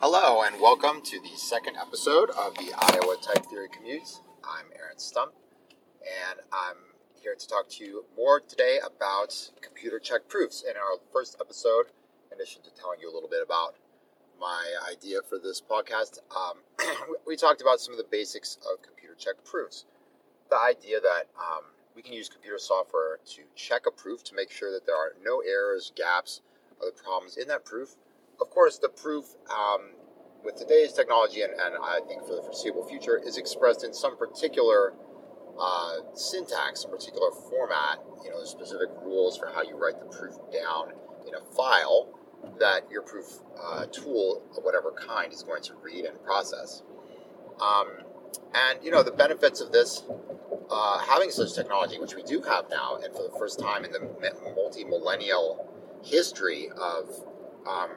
Hello, and welcome to the second episode of the Iowa Type Theory Commutes. I'm Aaron Stump, and I'm here to talk to you more today about computer check proofs. In our first episode, in addition to telling you a little bit about my idea for this podcast, um, we talked about some of the basics of computer check proofs. The idea that um, we can use computer software to check a proof to make sure that there are no errors, gaps, other problems in that proof of course, the proof um, with today's technology, and, and, I think for the foreseeable future, is expressed in some particular uh, syntax, some particular format. You know, specific rules for how you write the proof down in a file that your proof uh, tool of whatever kind is going to read and process. Um, and you know, the benefits of this uh, having such technology, which we do have now, and for the first time in the multi millennial history of um,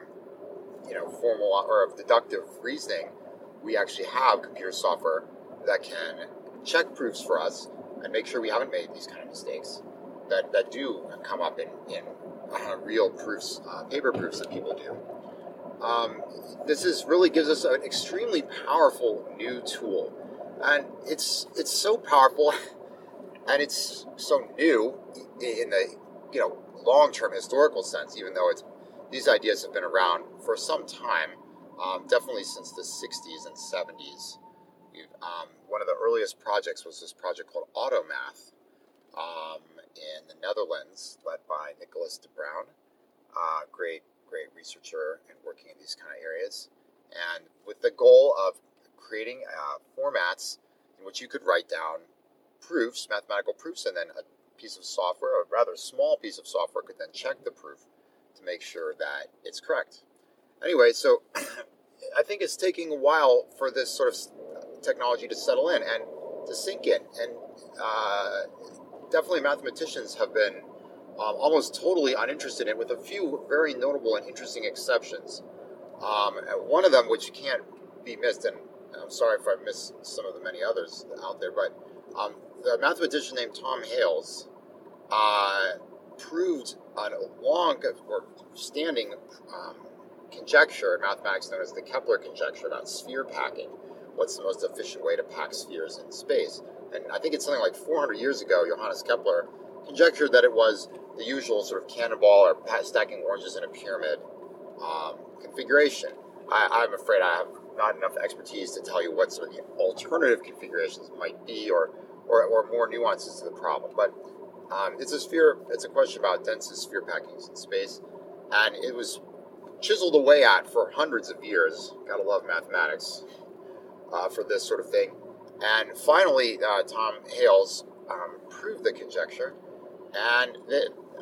you know formal or of deductive reasoning, we actually have computer software that can check proofs for us and make sure we haven't made these kind of mistakes that, that do come up in, in uh, real proofs, uh, paper proofs that people do. Um, this is really gives us an extremely powerful new tool, and it's it's so powerful, and it's so new in the you know long term historical sense, even though it's these ideas have been around for some time, um, definitely since the 60s and 70s. Um, one of the earliest projects was this project called Automath um, in the Netherlands, led by Nicholas de Bruijn, uh, great, great researcher and working in these kind of areas, and with the goal of creating uh, formats in which you could write down proofs, mathematical proofs, and then a piece of software, a rather small piece of software, could then check the proof to make sure that it's correct. Anyway, so I think it's taking a while for this sort of technology to settle in and to sink in. And uh, definitely mathematicians have been um, almost totally uninterested in, it, with a few very notable and interesting exceptions. Um, one of them, which can't be missed, and I'm sorry if I missed some of the many others out there, but um, the mathematician named Tom Hales uh, proved on a long or standing um, conjecture in mathematics known as the Kepler conjecture about sphere packing. What's the most efficient way to pack spheres in space? And I think it's something like 400 years ago, Johannes Kepler conjectured that it was the usual sort of cannonball or stacking oranges in a pyramid um, configuration. I, I'm afraid I have not enough expertise to tell you what some of the alternative configurations might be or, or, or more nuances to the problem. But um, it's a sphere. It's a question about dense sphere packings in space, and it was chiseled away at for hundreds of years. Gotta love mathematics uh, for this sort of thing. And finally, uh, Tom Hales um, proved the conjecture. And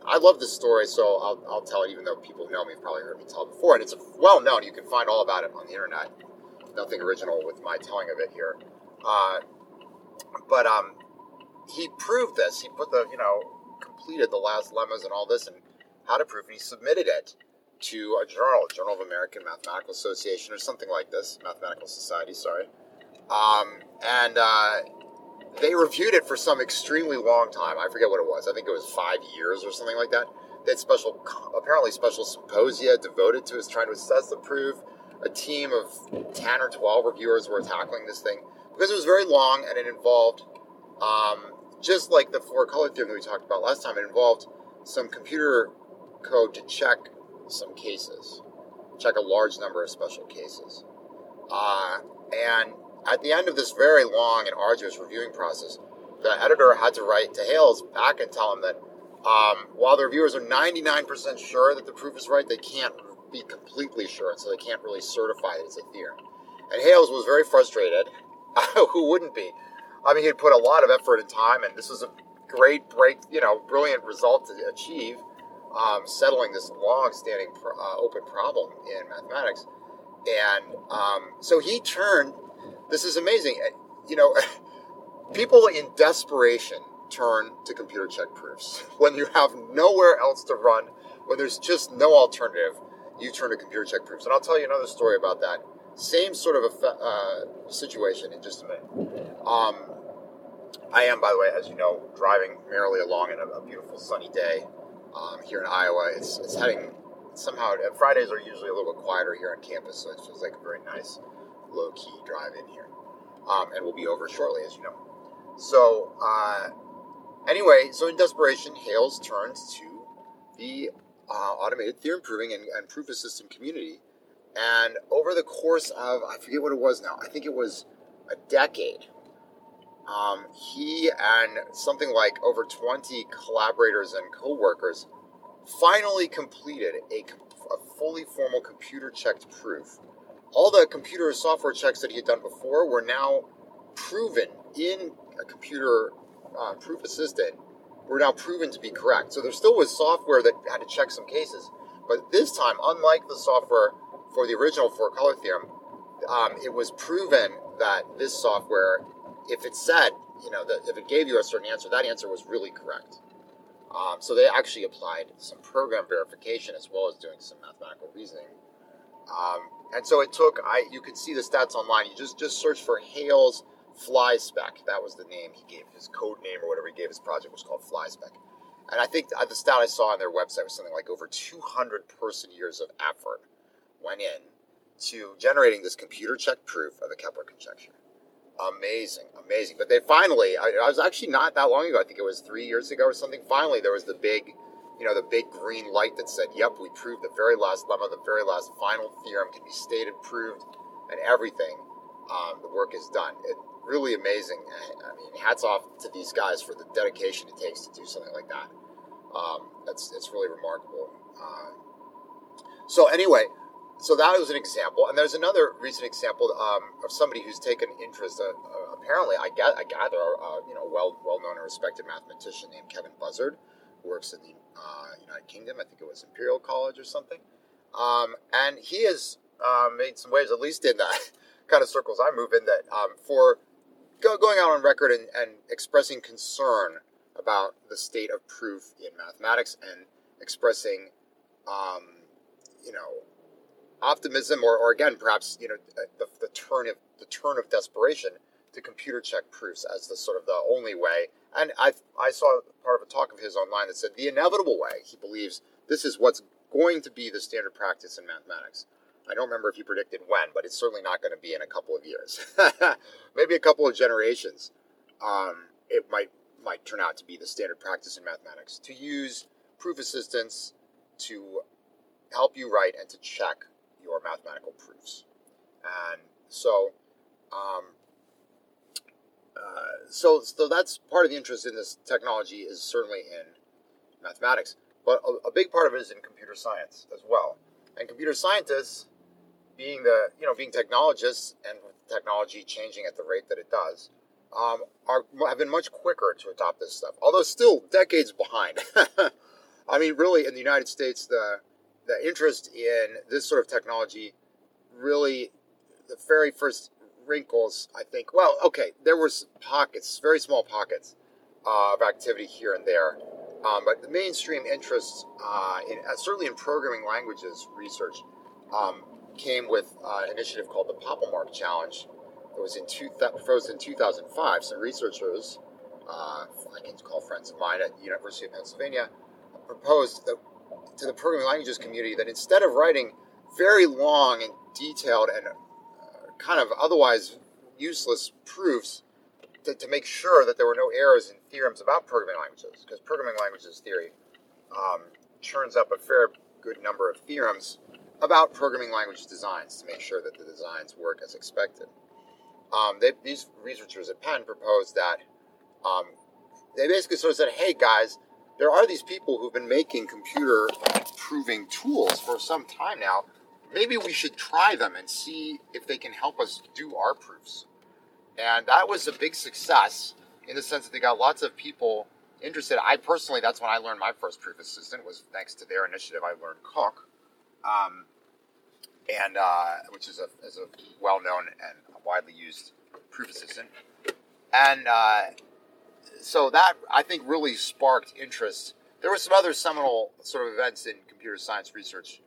I love this story, so I'll, I'll, tell it, even though people who know me have probably heard me tell it before. And it's well known. You can find all about it on the internet. Nothing original with my telling of it here. Uh, but um, he proved this. He put the, you know, completed the last lemmas and all this and how to prove, and he submitted it to a journal, Journal of American Mathematical Association or something like this, Mathematical Society, sorry. Um, and uh, they reviewed it for some extremely long time. I forget what it was. I think it was five years or something like that. They had special, apparently special symposia devoted to us trying to assess the proof. A team of 10 or 12 reviewers were tackling this thing because it was very long and it involved um, just like the four color theorem that we talked about last time, it involved some computer code to check some cases, check a large number of special cases. Uh, and at the end of this very long and arduous reviewing process, the editor had to write to Hales back and tell him that um, while the reviewers are 99% sure that the proof is right, they can't be completely sure, and so they can't really certify that it's a theorem. And Hales was very frustrated. Who wouldn't be? I mean, he'd put a lot of effort and time, and this was a great break, you know, brilliant result to achieve, um, settling this long-standing uh, open problem in mathematics. And um, so he turned. This is amazing. Uh, you know, people in desperation turn to computer check proofs when you have nowhere else to run. When there's just no alternative, you turn to computer check proofs. And I'll tell you another story about that same sort of a uh, situation in just a minute. Um, I am, by the way, as you know, driving merrily along in a, a beautiful sunny day um, here in Iowa. It's, it's heading somehow uh, Fridays are usually a little bit quieter here on campus, so it feels like a very nice, low key drive in here. Um, and we'll be over shortly, as you know. So, uh, anyway, so in desperation, Hales turns to the uh, automated theorem proving and, and proof of system community. And over the course of, I forget what it was now, I think it was a decade, um, he and something like over 20 collaborators and co workers finally completed a, a fully formal computer checked proof. All the computer software checks that he had done before were now proven in a computer uh, proof assistant were now proven to be correct. So there still was software that had to check some cases, but this time, unlike the software for the original four color theorem, um, it was proven that this software, if it said, you know, that if it gave you a certain answer, that answer was really correct. Um, so they actually applied some program verification as well as doing some mathematical reasoning. Um, and so it took, I you can see the stats online. You just just search for Hales Flyspeck. That was the name he gave his code name or whatever he gave his project was called Flyspeck. And I think the stat I saw on their website was something like over 200 person years of effort went in to generating this computer check proof of the Kepler conjecture. Amazing, amazing. But they finally, I, I, was actually not that long ago, I think it was three years ago or something. Finally, there was the big, you know, the big green light that said, yep, we proved the very last lemma, the very last final theorem can be stated, proved, and everything. Um, the work is done. It, really amazing. I mean, hats off to these guys for the dedication it takes to do something like that. Um, that's it's really remarkable. Uh, so anyway, so that was an example, and there's another recent example um, of somebody who's taken interest. Uh, uh, apparently, I, get, I gather, uh, you know, well well known and respected mathematician named Kevin Buzzard, who works in the uh, United Kingdom. I think it was Imperial College or something, um, and he has uh, made some waves, at least in the kind of circles I move in, that um, for go, going out on record and, and expressing concern about the state of proof in mathematics and expressing, um, you know, optimism or, or again perhaps you know the, the turn of the turn of desperation to computer check proofs as the sort of the only way. And I I saw part of a talk of his online that said the inevitable way. He believes this is what's going to be the standard practice in mathematics. I don't remember if he predicted when, but it's certainly not going to be in a couple of years. Maybe a couple of generations. Um, it might might turn out to be the standard practice in mathematics to use proof assistants to help you write and to check your mathematical proofs. And so, um, uh, so, so that's part of the interest in this technology is certainly in mathematics, but a, a, big part of it is in computer science as well. And computer scientists, being the you know being technologists and technology changing at the rate that it does, um, are have been much quicker to adopt this stuff. Although still decades behind. I mean, really, in the United States, the the interest in this sort of technology really, the very first wrinkles, I think, well, okay, there was pockets, very small pockets of activity here and there. Um, but the mainstream interest, uh, in, uh, certainly in programming languages research, um, came with uh, an initiative called the POPLmark Challenge. It was in two, in 2005. Some researchers, uh, I can call friends of mine at the University of Pennsylvania, proposed that to the programming languages community that instead of writing very long and detailed and uh, kind of otherwise useless proofs to, to, make sure that there were no errors in theorems about programming languages, because programming languages theory um, churns up a fair good number of theorems about programming language designs to make sure that the designs work as expected. Um, they, these researchers at Penn proposed that um, they basically sort of said, hey guys, there are these people who've been making computer proving tools for some time now. Maybe we should try them and see if they can help us do our proofs. And that was a big success in the sense that they got lots of people interested. I personally, that's when I learned my first proof assistant was thanks to their initiative. I learned Coq, um, and uh, which is a, is a well-known and widely used proof assistant. And uh, so that I think really sparked interest. There were some other seminal sort of events in computer science research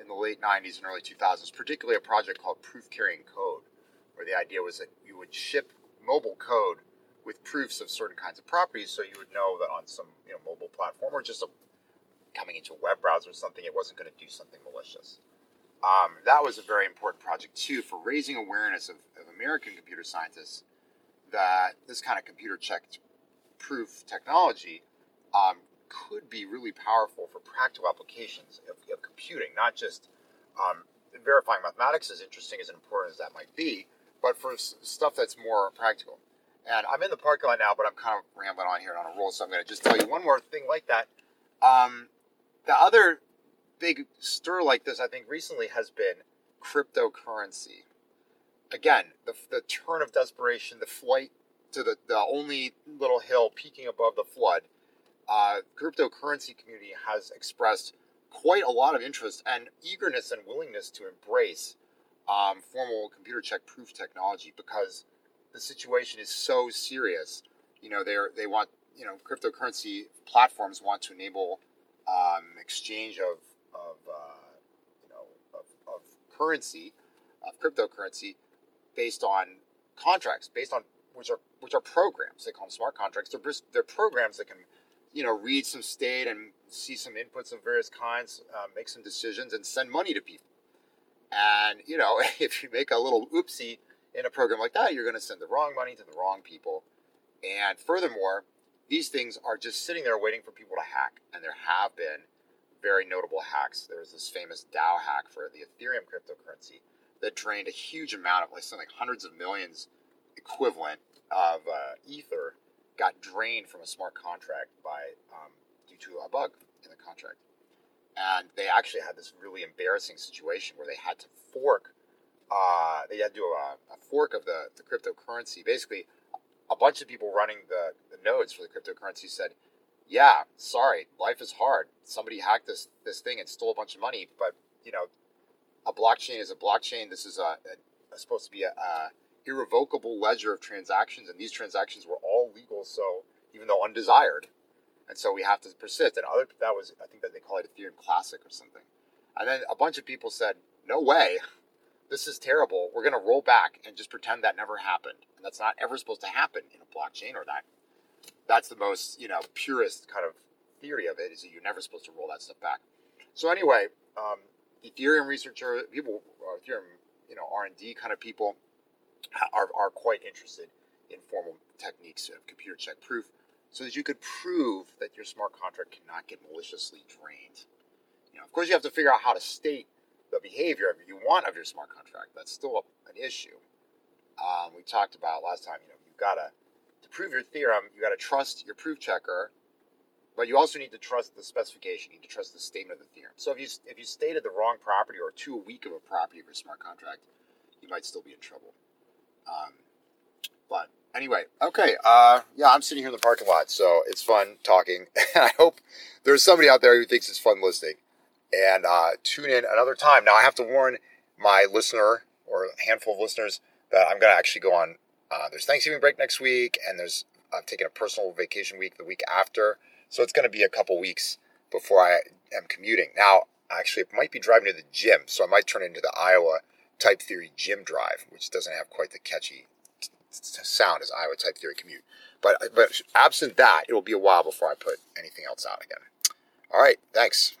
in the late 90s and early 2000s, particularly a project called Proof Carrying Code, where the idea was that you would ship mobile code with proofs of certain kinds of properties so you would know that on some you know, mobile platform or just a coming into a web browser or something, it wasn't going to do something malicious. Um, that was a very important project too for raising awareness of, of American computer scientists that this kind of computer checked proof technology um, could be really powerful for practical applications of, of computing, not just um, verifying mathematics as interesting as important as that might be, but for s- stuff that's more practical. And I'm in the parking lot now, but I'm kind of rambling on here on a roll, so I'm going to just tell you one more thing like that. Um, the other big stir like this, I think, recently has been cryptocurrency. Again, the, the turn of desperation, the flight to the, the only little hill peaking above the flood. Uh, cryptocurrency community has expressed quite a lot of interest and eagerness and willingness to embrace um, formal computer check proof technology because the situation is so serious. You know, they they want you know cryptocurrency platforms want to enable um, exchange of of uh, you know of, of currency of cryptocurrency based on contracts based on which are which are programs. They call them smart contracts. They're, they're programs that can you know read some state and see some inputs of various kinds uh, make some decisions and send money to people. And you know if you make a little oopsie in a program like that you're going to send the wrong money to the wrong people. And furthermore these things are just sitting there waiting for people to hack. And there have been very notable hacks. There was this famous dao hack for the ethereum cryptocurrency that drained a huge amount of like something like hundreds of millions equivalent of uh, ether got drained from a smart contract by um, due to a bug in the contract, and they actually had this really embarrassing situation where they had to fork. Uh, they had to do a, a fork of the, the cryptocurrency. Basically, a bunch of people running the, the nodes for the cryptocurrency said, "Yeah, sorry, life is hard. Somebody hacked this this thing and stole a bunch of money, but you know, a blockchain is a blockchain. This is a, a, a supposed to be a, a irrevocable ledger of transactions, and these transactions were all legal. So even though undesired, and so we have to persist. And other that was I think that they call it Ethereum Classic or something. And then a bunch of people said, "No way, this is terrible. We're going to roll back and just pretend that never happened." And that's not ever supposed to happen in a blockchain, or that that's the most you know purest kind of theory of it is that you're never supposed to roll that stuff back. So anyway, um, Ethereum researcher people, Ethereum you know R and D kind of people are, are quite interested in formal techniques of computer check proof so that you could prove that your smart contract cannot get maliciously drained. You know, of course, you have to figure out how to state the behavior you want of your smart contract. That's still an issue. Um, we talked about last time. You know, you've got to to prove your theorem. You got to trust your proof checker, but you also need to trust the specification. You need to trust the statement of the theorem. So if you if you stated the wrong property or too weak of a property of your smart contract, you might still be in trouble. Um, but anyway, okay. Uh, yeah, I'm sitting here in the parking lot, so it's fun talking. And I hope there's somebody out there who thinks it's fun listening. And uh, tune in another time. Now, I have to warn my listener or a handful of listeners that I'm going to actually go on. Uh, there's Thanksgiving break next week, and there's I've taken a personal vacation week the week after. So it's going to be a couple weeks before I am commuting. Now, actually, it might be driving to the gym, so I might turn into the Iowa Type Theory Gym Drive, which doesn't have quite the catchy t- t- sound as Iowa Type Theory Commute. But but absent that, it will be a while before I put anything else out again. All right, thanks.